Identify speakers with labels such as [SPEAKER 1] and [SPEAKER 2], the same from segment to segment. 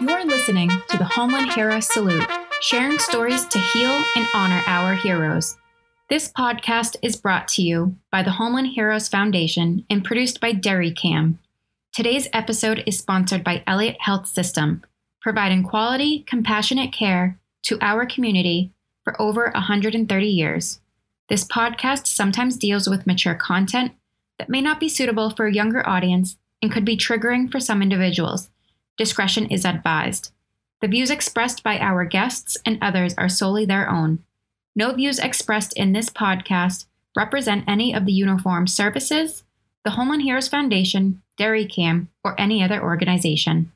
[SPEAKER 1] You're listening to the Homeland Hero Salute, sharing stories to heal and honor our heroes. This podcast is brought to you by the Homeland Heroes Foundation and produced by Derry CAM. Today's episode is sponsored by Elliot Health System, providing quality, compassionate care to our community for over 130 years. This podcast sometimes deals with mature content that may not be suitable for a younger audience and could be triggering for some individuals. Discretion is advised. The views expressed by our guests and others are solely their own. No views expressed in this podcast represent any of the uniformed services, the Homeland Heroes Foundation, Derry CAM, or any other organization.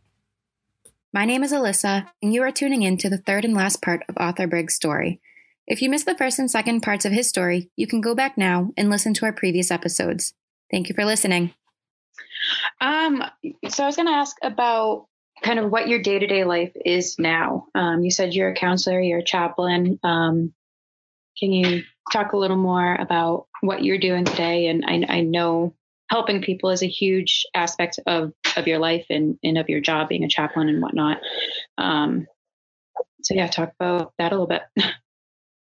[SPEAKER 1] My name is Alyssa, and you are tuning in to the third and last part of Arthur Briggs' story. If you missed the first and second parts of his story, you can go back now and listen to our previous episodes. Thank you for listening.
[SPEAKER 2] Um, so I was going to ask about kind of what your day to day life is now. Um, you said you're a counselor, you're a chaplain. Um, can you talk a little more about what you're doing today? And I, I, know helping people is a huge aspect of, of your life and, and of your job, being a chaplain and whatnot. Um, so, yeah, talk about that a little bit.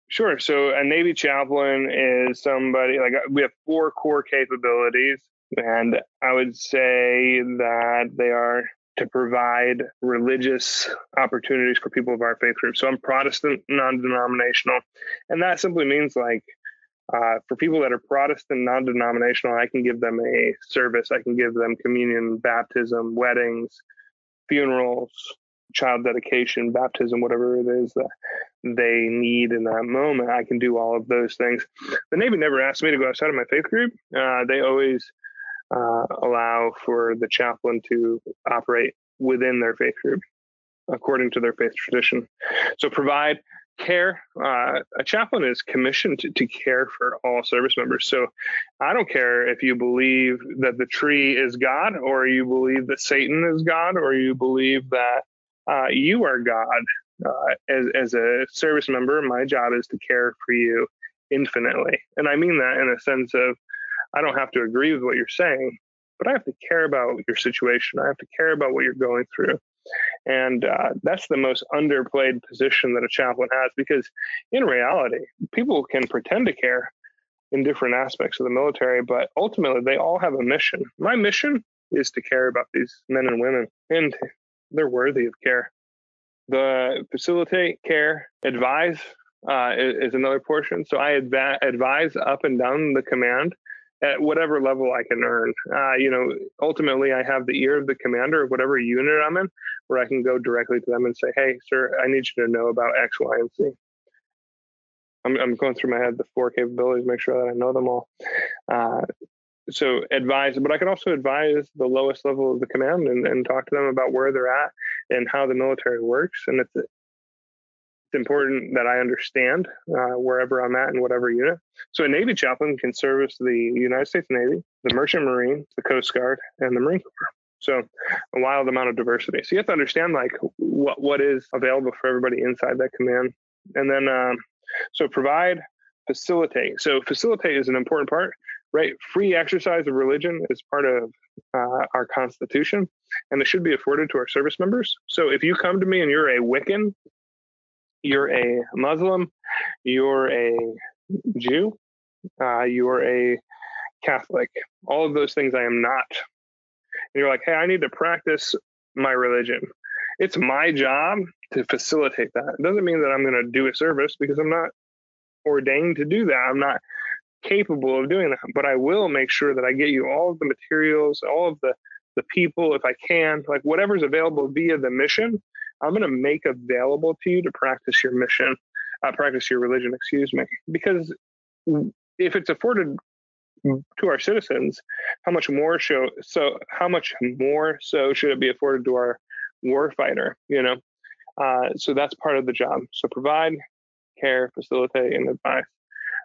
[SPEAKER 3] Sure. So, a Navy chaplain is somebody like we have four core capabilities. And I would say that they are to provide religious opportunities for people of our faith group. So I'm Protestant, non denominational. And that simply means like uh, for people that are Protestant, non denominational, I can give them a service, I can give them communion, baptism, weddings, funerals, child dedication, baptism, whatever it is that they need in that moment. I can do all of those things. The Navy never asked me to go outside of my faith group. Uh, they always uh, allow for the chaplain to operate within their faith group according to their faith tradition. So provide care. Uh, a chaplain is commissioned to, to, care for all service members. So I don't care if you believe that the tree is God, or you believe that Satan is God, or you believe that uh, you are God. Uh, as, as a service member, my job is to care for you infinitely. And I mean that in a sense of I don't have to agree with what you're saying, but I have to care about your situation. I have to care about what you're going through. And uh, that's the most underplayed position that a chaplain has because, in reality, people can pretend to care in different aspects of the military, but ultimately they all have a mission. My mission is to care about these men and women, and they're worthy of care. The facilitate, care, advise uh, is, is, another portion. So I adv- advise up and down the command at whatever level I can earn. Uh, you know, ultimately, I have the ear of the commander of whatever unit I'm in, where I can go directly to them and say, "Hey, sir, I need you to know about X, Y, and Z." I'm, I'm going through my head the four capabilities, make sure that I know them all. Uh, so advise, but I can also advise the lowest level of the command and, and talk to them about where they're at and how the military works. And it's it's important that I understand uh, wherever I'm at in whatever unit. So a Navy chaplain can service the United States Navy, the Merchant Marine, the Coast Guard, and the Marine Corps. So a wild amount of diversity. So you have to understand like what what is available for everybody inside that command, and then um, so provide, facilitate. So facilitate is an important part, right? Free exercise of religion is part of uh, our Constitution, and it should be afforded to our service members. So if you come to me and you're a Wiccan you're a Muslim, you're a Jew, uh, you're a Catholic. All of those things I am not. And you're like, hey, I need to practice my religion. It's my job to facilitate that. It doesn't mean that I'm going to do a service because I'm not ordained to do that. I'm not capable of doing that, but I will make sure that I get you all of the materials, all of the the people, if I can, like whatever's available via the mission, I'm going to make available to you to practice your mission, uh, practice your religion, excuse me. Because if it's afforded to our citizens, how much more show so how much more so should it be afforded to our warfighter? You know, uh, so that's part of the job. So provide, care, facilitate, and advise.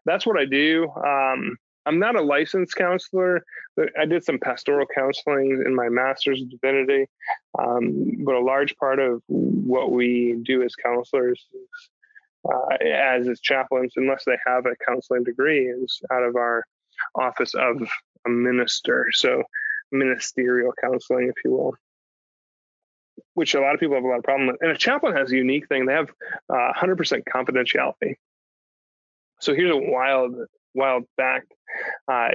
[SPEAKER 3] That's what I do. Um, I'm not a licensed counselor. But I did some pastoral counseling in my master's of divinity, um, but a large part of what we do as counselors, uh, as as chaplains, unless they have a counseling degree, is out of our office of a minister. So ministerial counseling, if you will. which a lot of people have a lot of problem with. And a chaplain has a unique thing. They have uh, 100% confidentiality. So here's a wild, wild fact. Uh,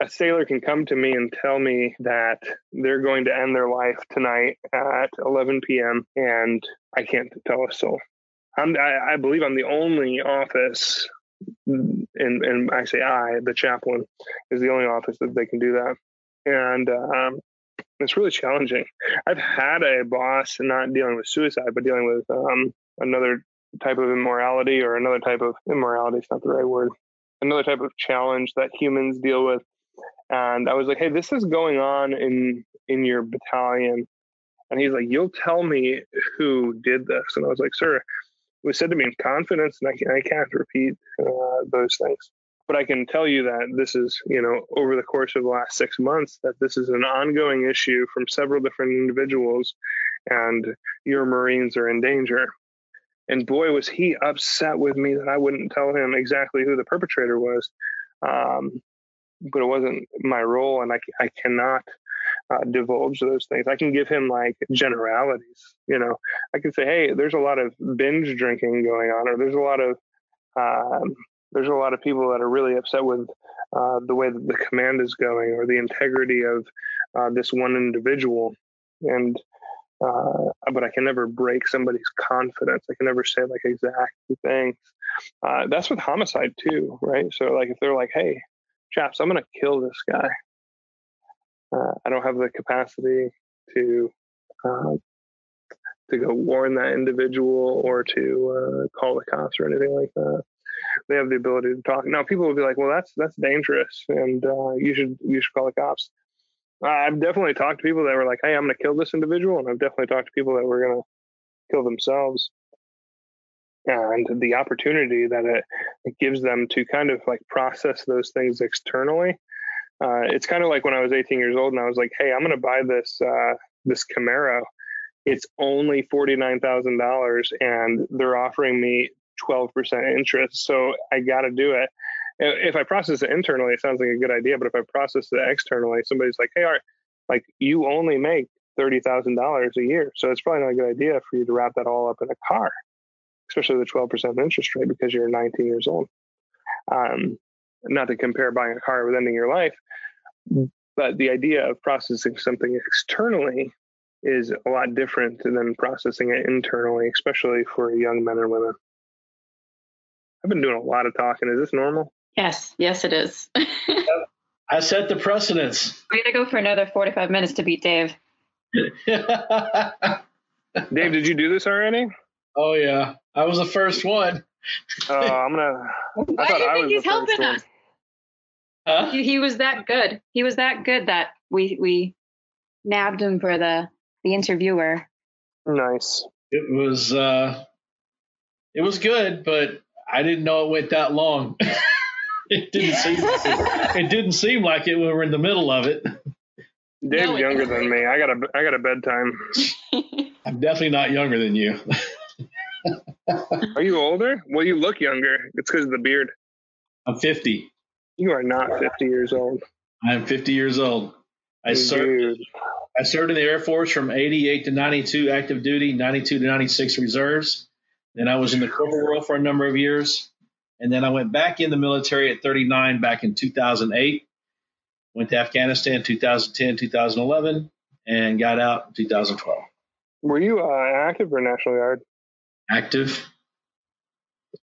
[SPEAKER 3] a sailor can come to me and tell me that they're going to end their life tonight at 11 p.m. and I can't tell a soul. I'm, I, I believe I'm the only office, and, I say I, the chaplain, is the only office that they can do that. And um, it's really challenging. I've had a boss not dealing with suicide, but dealing with um, another type of immorality or another type of immorality. It's not the right word. Another type of challenge that humans deal with. And I was like, "Hey, this is going on in in your battalion." And he's like, "You'll tell me who did this." And I was like, "Sir, it was said to me in confidence, and I, I can't repeat uh, those things." but I can tell you that this is, you know, over the course of the last six months, that this is an ongoing issue from several different individuals, and your Marines are in danger. And boy, was he upset with me that I wouldn't tell him exactly who the perpetrator was. Um, but it wasn't my role, and I, I cannot uh, divulge those things. I can give him like generalities. You know, I can say, hey, there's a lot of binge drinking going on, or there's a lot of um, there's a lot of people that are really upset with uh, the way that the command is going or the integrity of uh, this one individual. And uh, but I can never break somebody's confidence. I can never say like exact things. Uh, that's with homicide too, right? So like if they're like, "Hey, chaps, I'm gonna kill this guy," uh, I don't have the capacity to uh, to go warn that individual or to call the cops or anything like that they have the ability to talk. Now, people will be like, "Well, that's that's dangerous, and uh, you should you should call the cops." I've definitely talked to people that were like, "Hey, I'm going to kill this individual," and I've definitely talked to people that were going to kill themselves. And the opportunity that it, it gives them to kind of like process those things externally. Uh, it's kind of like when I was 18 years old and I was like, "Hey, I'm going to buy this uh, this Camaro. It's only forty nine thousand dollars, and they're offering me 12% interest. So I got to do it. If I process it internally, it sounds like a good idea. But if I process it externally, somebody's like, hey, Art, like you only make $30,000 a year. So it's probably not a good idea for you to wrap that all up in a car, especially the 12% interest rate because you're 19 years old. Um, not to compare buying a car with ending your life, but the idea of processing something externally is a lot different than processing it internally, especially for young men and women. I've been doing a lot of talking. Is this normal?
[SPEAKER 2] Yes, yes, it is.
[SPEAKER 4] I set the precedence.
[SPEAKER 2] We're gonna go for another forty-five minutes to beat Dave.
[SPEAKER 3] Dave, did you do this already?
[SPEAKER 4] Oh yeah, I was the first one.
[SPEAKER 3] Oh, uh, I'm gonna.
[SPEAKER 2] Why do you think he's helping us? Huh? He, he, was that good. He was that good that we we nabbed him for the the interviewer.
[SPEAKER 3] Nice.
[SPEAKER 4] It was uh, it was good, but I didn't know it went that long. it didn't seem like it, it, didn't seem like it when we were in the middle of it.
[SPEAKER 3] Dave's no, younger than me. I got a I got a bedtime.
[SPEAKER 4] I'm definitely not younger than you.
[SPEAKER 3] are you older? Well, you look younger. It's because of the beard.
[SPEAKER 4] I'm 50.
[SPEAKER 3] You are not 50 years old.
[SPEAKER 4] I'm 50 years old. I served. I served in the Air Force from 88 to 92 active duty, 92 to 96 reserves. Then I was in the corporate world for a number of years. And then I went back in the military at 39 back in 2008. Went to Afghanistan 2010, 2011, and got out in 2012.
[SPEAKER 3] Were you uh, active or National Guard?
[SPEAKER 4] Active.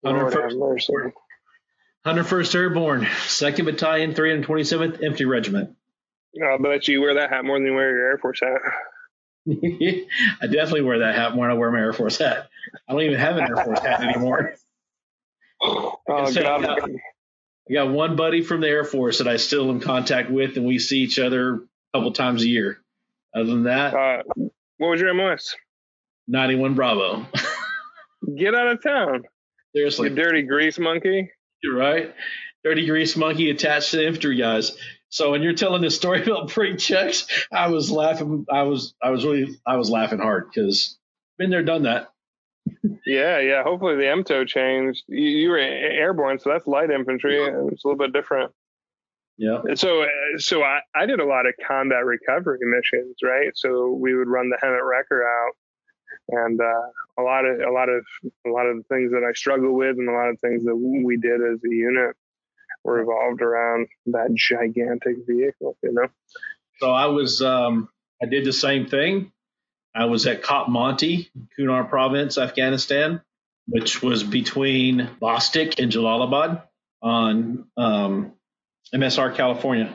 [SPEAKER 4] 101st, 101st Airborne, 2nd Battalion, 327th Infantry Regiment.
[SPEAKER 3] I'll bet you wear that hat more than you wear your Air Force hat.
[SPEAKER 4] I definitely wear that hat more than I wear my Air Force hat. I don't even have an Air Force hat anymore. Oh, God. I got, I got one buddy from the Air Force that I still in contact with, and we see each other a couple times a year. Other than that,
[SPEAKER 3] uh, what was your MOS?
[SPEAKER 4] 91 Bravo.
[SPEAKER 3] Get out of town.
[SPEAKER 4] Seriously.
[SPEAKER 3] You dirty grease monkey.
[SPEAKER 4] You're right. Dirty grease monkey attached to the infantry guys. So when you're telling this story about pre-checks, I was laughing. I was I was really I was laughing hard because been there, done that.
[SPEAKER 3] Yeah, yeah. Hopefully the MTO changed. You, you, were airborne, so that's light infantry. It's a little bit different.
[SPEAKER 4] Yeah.
[SPEAKER 3] So, so I, I did a lot of combat recovery missions, right? So we would run the HEMTT Wrecker out, and uh, a lot of a lot of a lot of the things that I struggle with, and a lot of things that we did as a unit revolved around that gigantic vehicle. You know.
[SPEAKER 4] So I was um, I did the same thing. I was at COP Monti, Kunar Province, Afghanistan, which was between Bostick and Jalalabad on um, MSR California.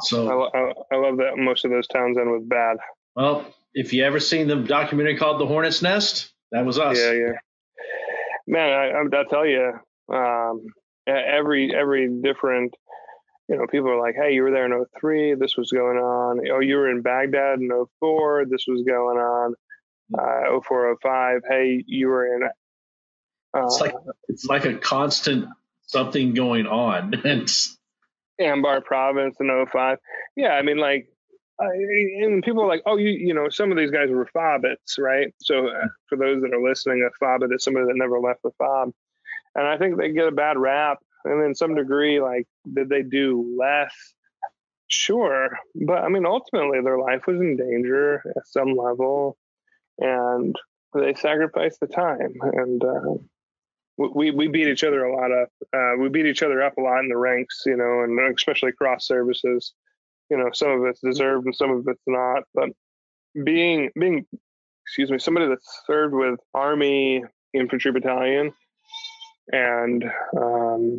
[SPEAKER 4] So
[SPEAKER 3] I, I, I, love that most of those towns end with bad.
[SPEAKER 4] Well, if you ever seen the documentary called The Hornet's Nest, that was us.
[SPEAKER 3] Yeah, yeah. Man, I, I, tell you, um, every every different, you know, people are like, hey, you were there in 03, this was going on. Oh, you were in Baghdad in 04, this was going on. Uh, 04, 05, hey, you were in.
[SPEAKER 4] Uh, it's like it's like a constant something going on. It's
[SPEAKER 3] Anbar province in 05. Yeah, I mean, like, I, and people are like, oh, you, you know, some of these guys were fobits, right? So uh, for those that are listening, a fobit is somebody that never left the fob. And I think they get a bad rap. And in some degree, like, did they do less? Sure. But I mean, ultimately, their life was in danger at some level. And they sacrificed the time. And, uh, we we beat each other a lot up. Uh, we beat each other up a lot in the ranks, you know, and especially cross services. You know, some of it's deserved and some of it's not. But being being, excuse me, somebody that served with Army Infantry Battalion and um,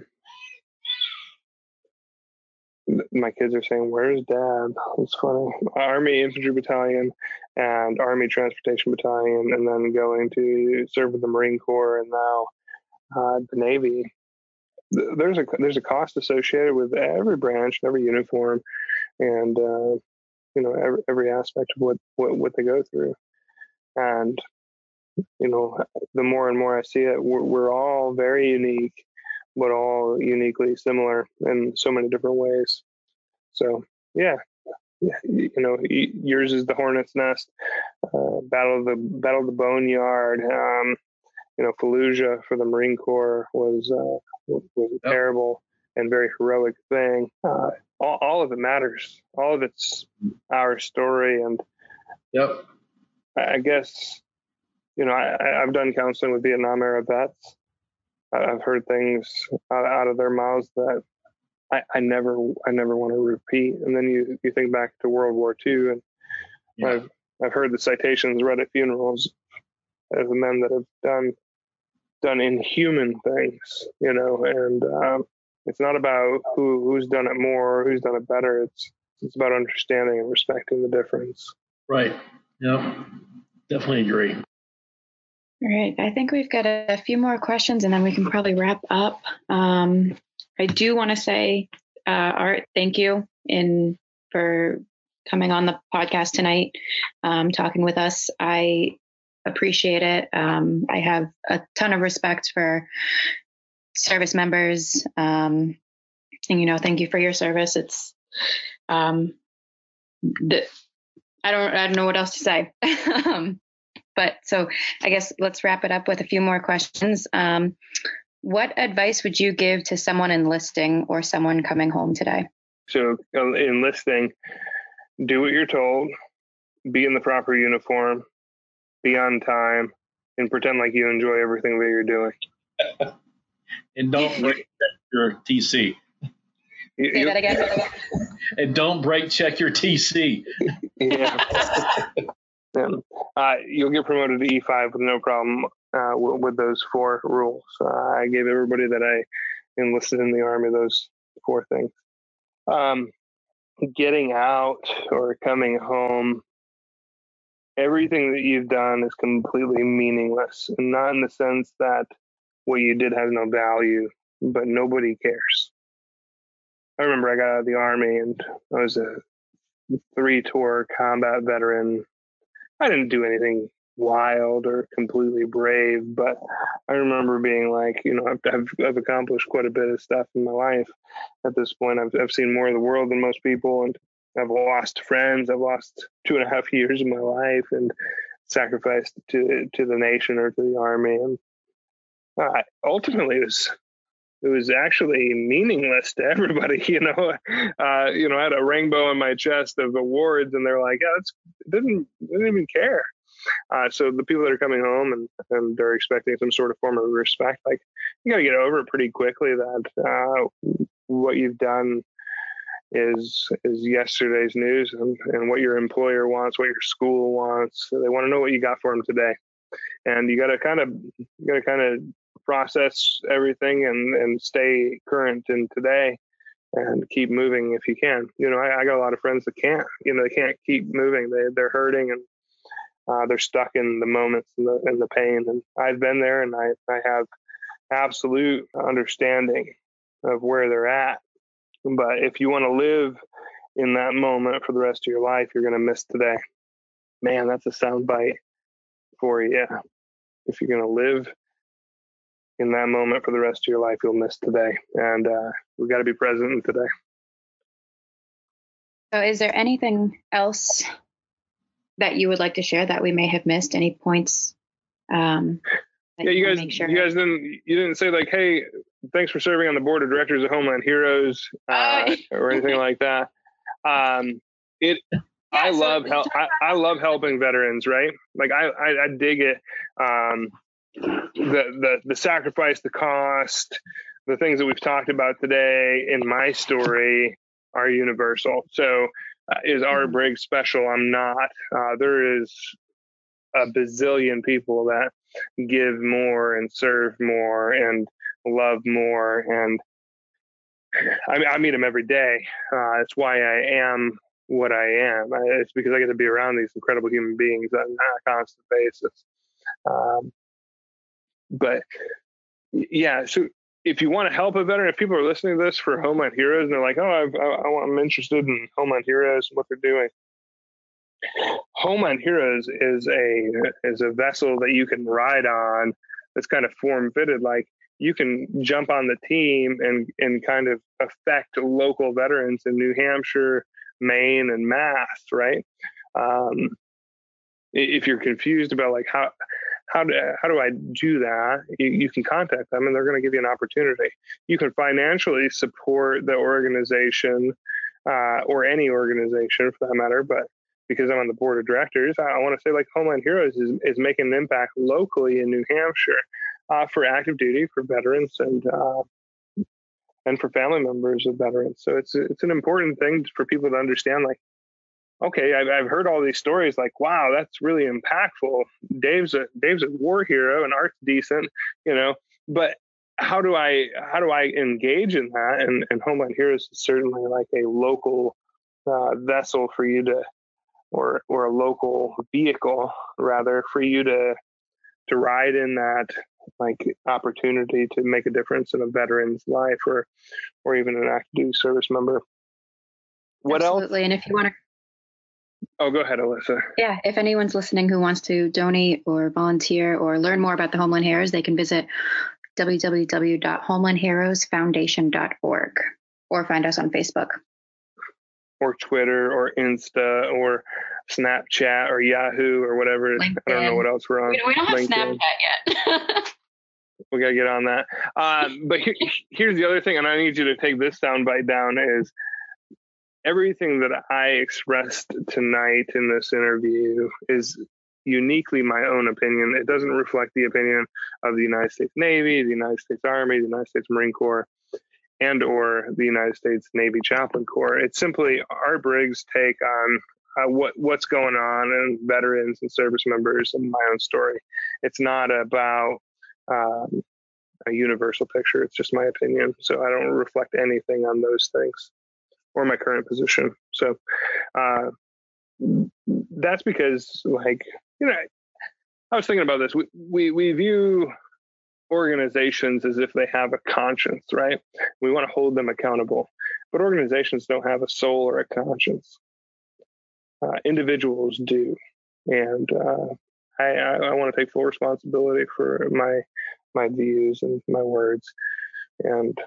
[SPEAKER 3] my kids are saying, "Where's Dad?" It's funny. Army Infantry Battalion and Army Transportation Battalion, and then going to serve with the Marine Corps, and now uh, the Navy, there's a there's a cost associated with every branch, every uniform, and uh, you know every, every aspect of what, what what they go through. And you know, the more and more I see it, we're, we're all very unique, but all uniquely similar in so many different ways. So yeah, you know, yours is the hornet's nest, uh, battle of the battle of the boneyard. Um, you know, Fallujah for the Marine Corps was uh, was a terrible and very heroic thing. Uh, all, all, of it matters. All of it's our story, and
[SPEAKER 4] yep.
[SPEAKER 3] I guess you know I, have done counseling with Vietnam era vets. I've heard things out, out of their mouths that I, I, never I never want to repeat. And then you you think back to World War II, and yeah. I've I've heard the citations read at funerals of the men that have done done inhuman things, you know, and um, it's not about who who's done it more, who's done it better. It's it's about understanding and respecting the difference.
[SPEAKER 4] Right. Yeah. Definitely agree.
[SPEAKER 2] All right. I think we've got a, few more questions, and then we can probably wrap up. Um, I do want to say, uh, Art, thank you in for coming on the podcast tonight, um, talking with us. I appreciate it. Um, I have a ton of respect for service members. Um, and, you know, thank you for your service. It's, um, the, I don't, I don't know what else to say. Um, but so I guess let's wrap it up with a few more questions. Um, what advice would you give to someone enlisting or someone coming home today?
[SPEAKER 3] So, enlisting, do what you're told, be in the proper uniform, be on time, and pretend like you enjoy everything that you're doing.
[SPEAKER 4] and don't break your TC.
[SPEAKER 2] You, Say that again.
[SPEAKER 4] and don't break check your TC.
[SPEAKER 3] yeah. yeah. Uh, you'll get promoted to E5 with no problem uh, with, with, those four rules. Uh, I gave everybody that I enlisted in the Army those four things. Um, getting out or coming home everything that you've done is completely meaningless. And not in the sense that what you did has no value, but nobody cares. I remember I got out of the army and I was a three tour combat veteran. I didn't do anything wild or completely brave, but I remember being like, you know, I've, I've, I've accomplished quite a bit of stuff in my life at this point. I've, I've seen more of the world than most people, and I've lost friends. I've lost two and a half years of my life and sacrificed to to the nation or to the army. And uh, ultimately, it was it was actually meaningless to everybody. You know, uh, you know, I had a rainbow on my chest of awards, and they're like, yeah, it's didn't didn't even care. Uh, so the people that are coming home and, and they're expecting some sort of form of respect, like you got to get over it pretty quickly that uh, what you've done is is yesterday's news and, and what your employer wants, what your school wants. They want to know what you got for them today, and you got to kind of you got to kind of process everything and and stay current in today and keep moving if you can. You know, I, I, got a lot of friends that can't. You know, they can't keep moving. They they're hurting and uh, they're stuck in the moments and the and the pain. And I've been there, and I I have absolute understanding of where they're at. But if you want to live in that moment for the rest of your life, you're going to miss today. Man, that's a sound bite for you. If you're going to live in that moment for the rest of your life, you'll miss today. And uh, we've got to be present in today.
[SPEAKER 2] So, is there anything else that you would like to share that we may have missed? Any points? Um,
[SPEAKER 3] yeah, you guys, sure you guys didn't you didn't say like, hey, thanks for serving on the board of directors of Homeland Heroes uh, or anything like that. Um, it. I love help. I, I, love helping veterans. Right? Like I, I, I dig it. Um, the the the sacrifice, the cost, the things that we've talked about today in my story are universal. So uh, is Art mm-hmm. Briggs special? I'm not. Uh, there is a bazillion people that give more and serve more and love more and I, I meet them every day. Uh, it's why I am what I am. It's because I get to be around these incredible human beings on a constant basis. Um, but yeah, so if you want to help a veteran, if people are listening to this for Homeland Heroes and they're like, oh, I've, I, am interested in Homeland Heroes and what they're doing. Homeland Heroes is a is a vessel that you can ride on that's kind of form fitted. Like you can jump on the team and and kind of affect local veterans in New Hampshire, Maine, and Mass. Right. Um, if you're confused about like how how do how do I do that? You, you can contact them, and they're going to give you an opportunity. You can financially support the organization uh, or any organization for that matter, but because I'm on the board of directors, I, I want to say like Homeland Heroes is, is making an impact locally in New Hampshire uh, for active duty, for veterans, and uh, and for family members of veterans. So it's it's an important thing for people to understand. Like okay, I've, I've heard all these stories like, wow, that's really impactful. Dave's a Dave's a war hero and Art's decent, you know, but how do I how do I engage in that? And, and Homeland Heroes is certainly like a local uh, vessel for you to, or or a local vehicle rather for you to to ride in that like opportunity to make a difference in a veteran's life or or even an active duty service member.
[SPEAKER 2] What Absolutely. else? And if you want to
[SPEAKER 3] Oh, go ahead, Alyssa.
[SPEAKER 2] Yeah, if anyone's listening who wants to donate or volunteer or learn more about the Homeland Heroes, they can visit www.homelandheroesfoundation.org or find us on Facebook.
[SPEAKER 3] Or Twitter or Insta or Snapchat or Yahoo or whatever. LinkedIn. I don't know what else we're on.
[SPEAKER 2] We, we don't have LinkedIn. Snapchat yet.
[SPEAKER 3] we got to get on that. Um, but here, here's the other thing, and I need you to take this soundbite down is – everything that I expressed tonight in this interview is uniquely my own opinion. It doesn't reflect the opinion of the United States Navy, the United States Army, the United States Marine Corps, and or the United States Navy Chaplain Corps. It's simply Art Briggs take on uh, what what's going on and veterans and service members and my own story. It's not about um, a universal picture. It's just my opinion. So I don't reflect anything on those things or my current position. So uh, that's because, like, you know, I was thinking about this. We, we, we view organizations as if they have a conscience, right? We want to hold them accountable, but organizations don't have a soul or a conscience. Uh, individuals do, and uh, I, I, I want to take full responsibility for my my views and my words, and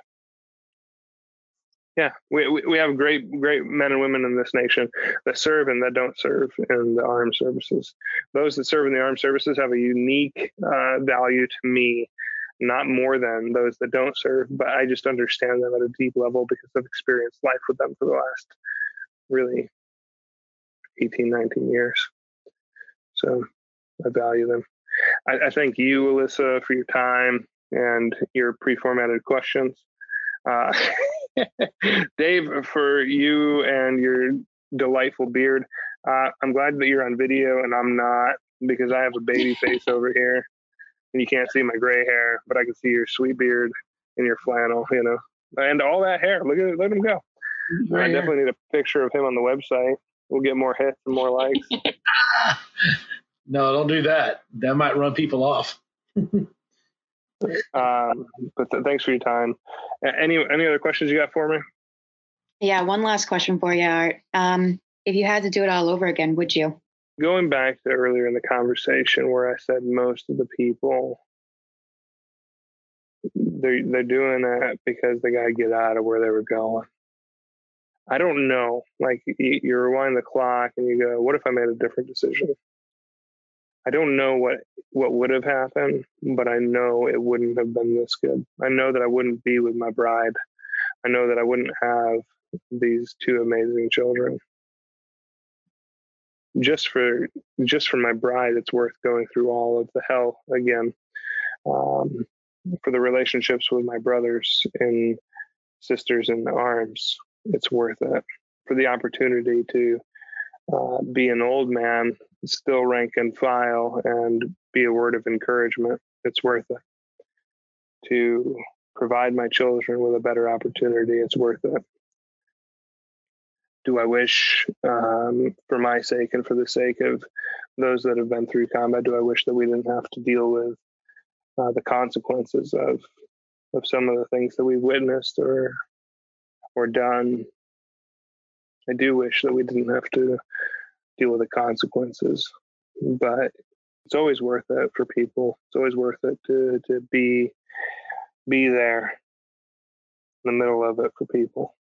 [SPEAKER 3] yeah, we, we have great great men and women in this nation that serve and that don't serve in the armed services. Those that serve in the armed services have a unique uh, value to me not more than those that don't serve, but I just understand them at a deep level because I've experienced life with them for the last really 18, 19 years. So I value them. I, I thank you, Alyssa, for your time and your pre-formatted questions. Uh, Dave, for you and your delightful beard. Uh, I'm glad that you're on video and I'm not because I have a baby face over here and you can't see my gray hair, but I can see your sweet beard and your flannel, you know, and all that hair. Look at it, let him go. Right I definitely need a picture of him on the website. We'll get more hits and more likes.
[SPEAKER 4] no, don't do that. That might run people off.
[SPEAKER 3] Um, but th- thanks for your time. Any any other questions you got for me?
[SPEAKER 2] Yeah, one last question for you, Art. Um, if you had to do it all over again, would you?
[SPEAKER 3] Going back to earlier in the conversation where I said most of the people they're they're doing that because they got to get out of where they were going. I don't know. Like you, you rewind the clock and you go, "What if I made a different decision?" I don't know what what would have happened, but I know it wouldn't have been this good. I know that I wouldn't be with my bride. I know that I wouldn't have these two amazing children. Just for just for my bride, it's worth going through all of the hell again. Um, for the relationships with my brothers and sisters in arms, it's worth it. For the opportunity to uh, be an old man, still rank and file, and be a word of encouragement, it's worth it. To provide my children with a better opportunity, it's worth it. Do I wish, um, for my sake and for the sake of those that have been through combat, do I wish that we didn't have to deal with uh, the consequences of of some of the things that we've witnessed or or done. I do wish that we didn't have to deal with the consequences, but it's always worth it for people. It's always worth it to to be be there in the middle of it for people.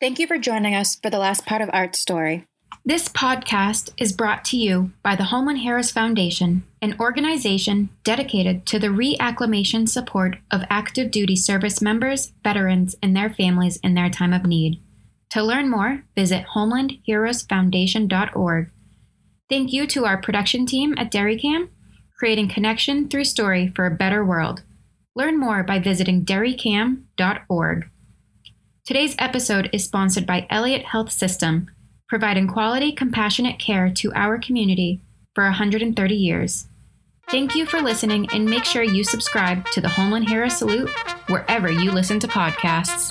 [SPEAKER 1] Thank you for joining us for the last part of Art's story. This podcast is brought to you by the Homeland Heroes Foundation, an organization dedicated to the reacclimation support of active duty service members, veterans, and their families in their time of need. To learn more, visit homelandheroesfoundation.org. Thank you to our production team at Derry CAM, creating connection through story for a better world. Learn more by visiting derrycam.org. Today's episode is sponsored by Elliot Health System providing quality, compassionate care to our community for 130 years. Thank you for listening and make sure you subscribe to the Homeland Heroes Salute wherever you listen to podcasts.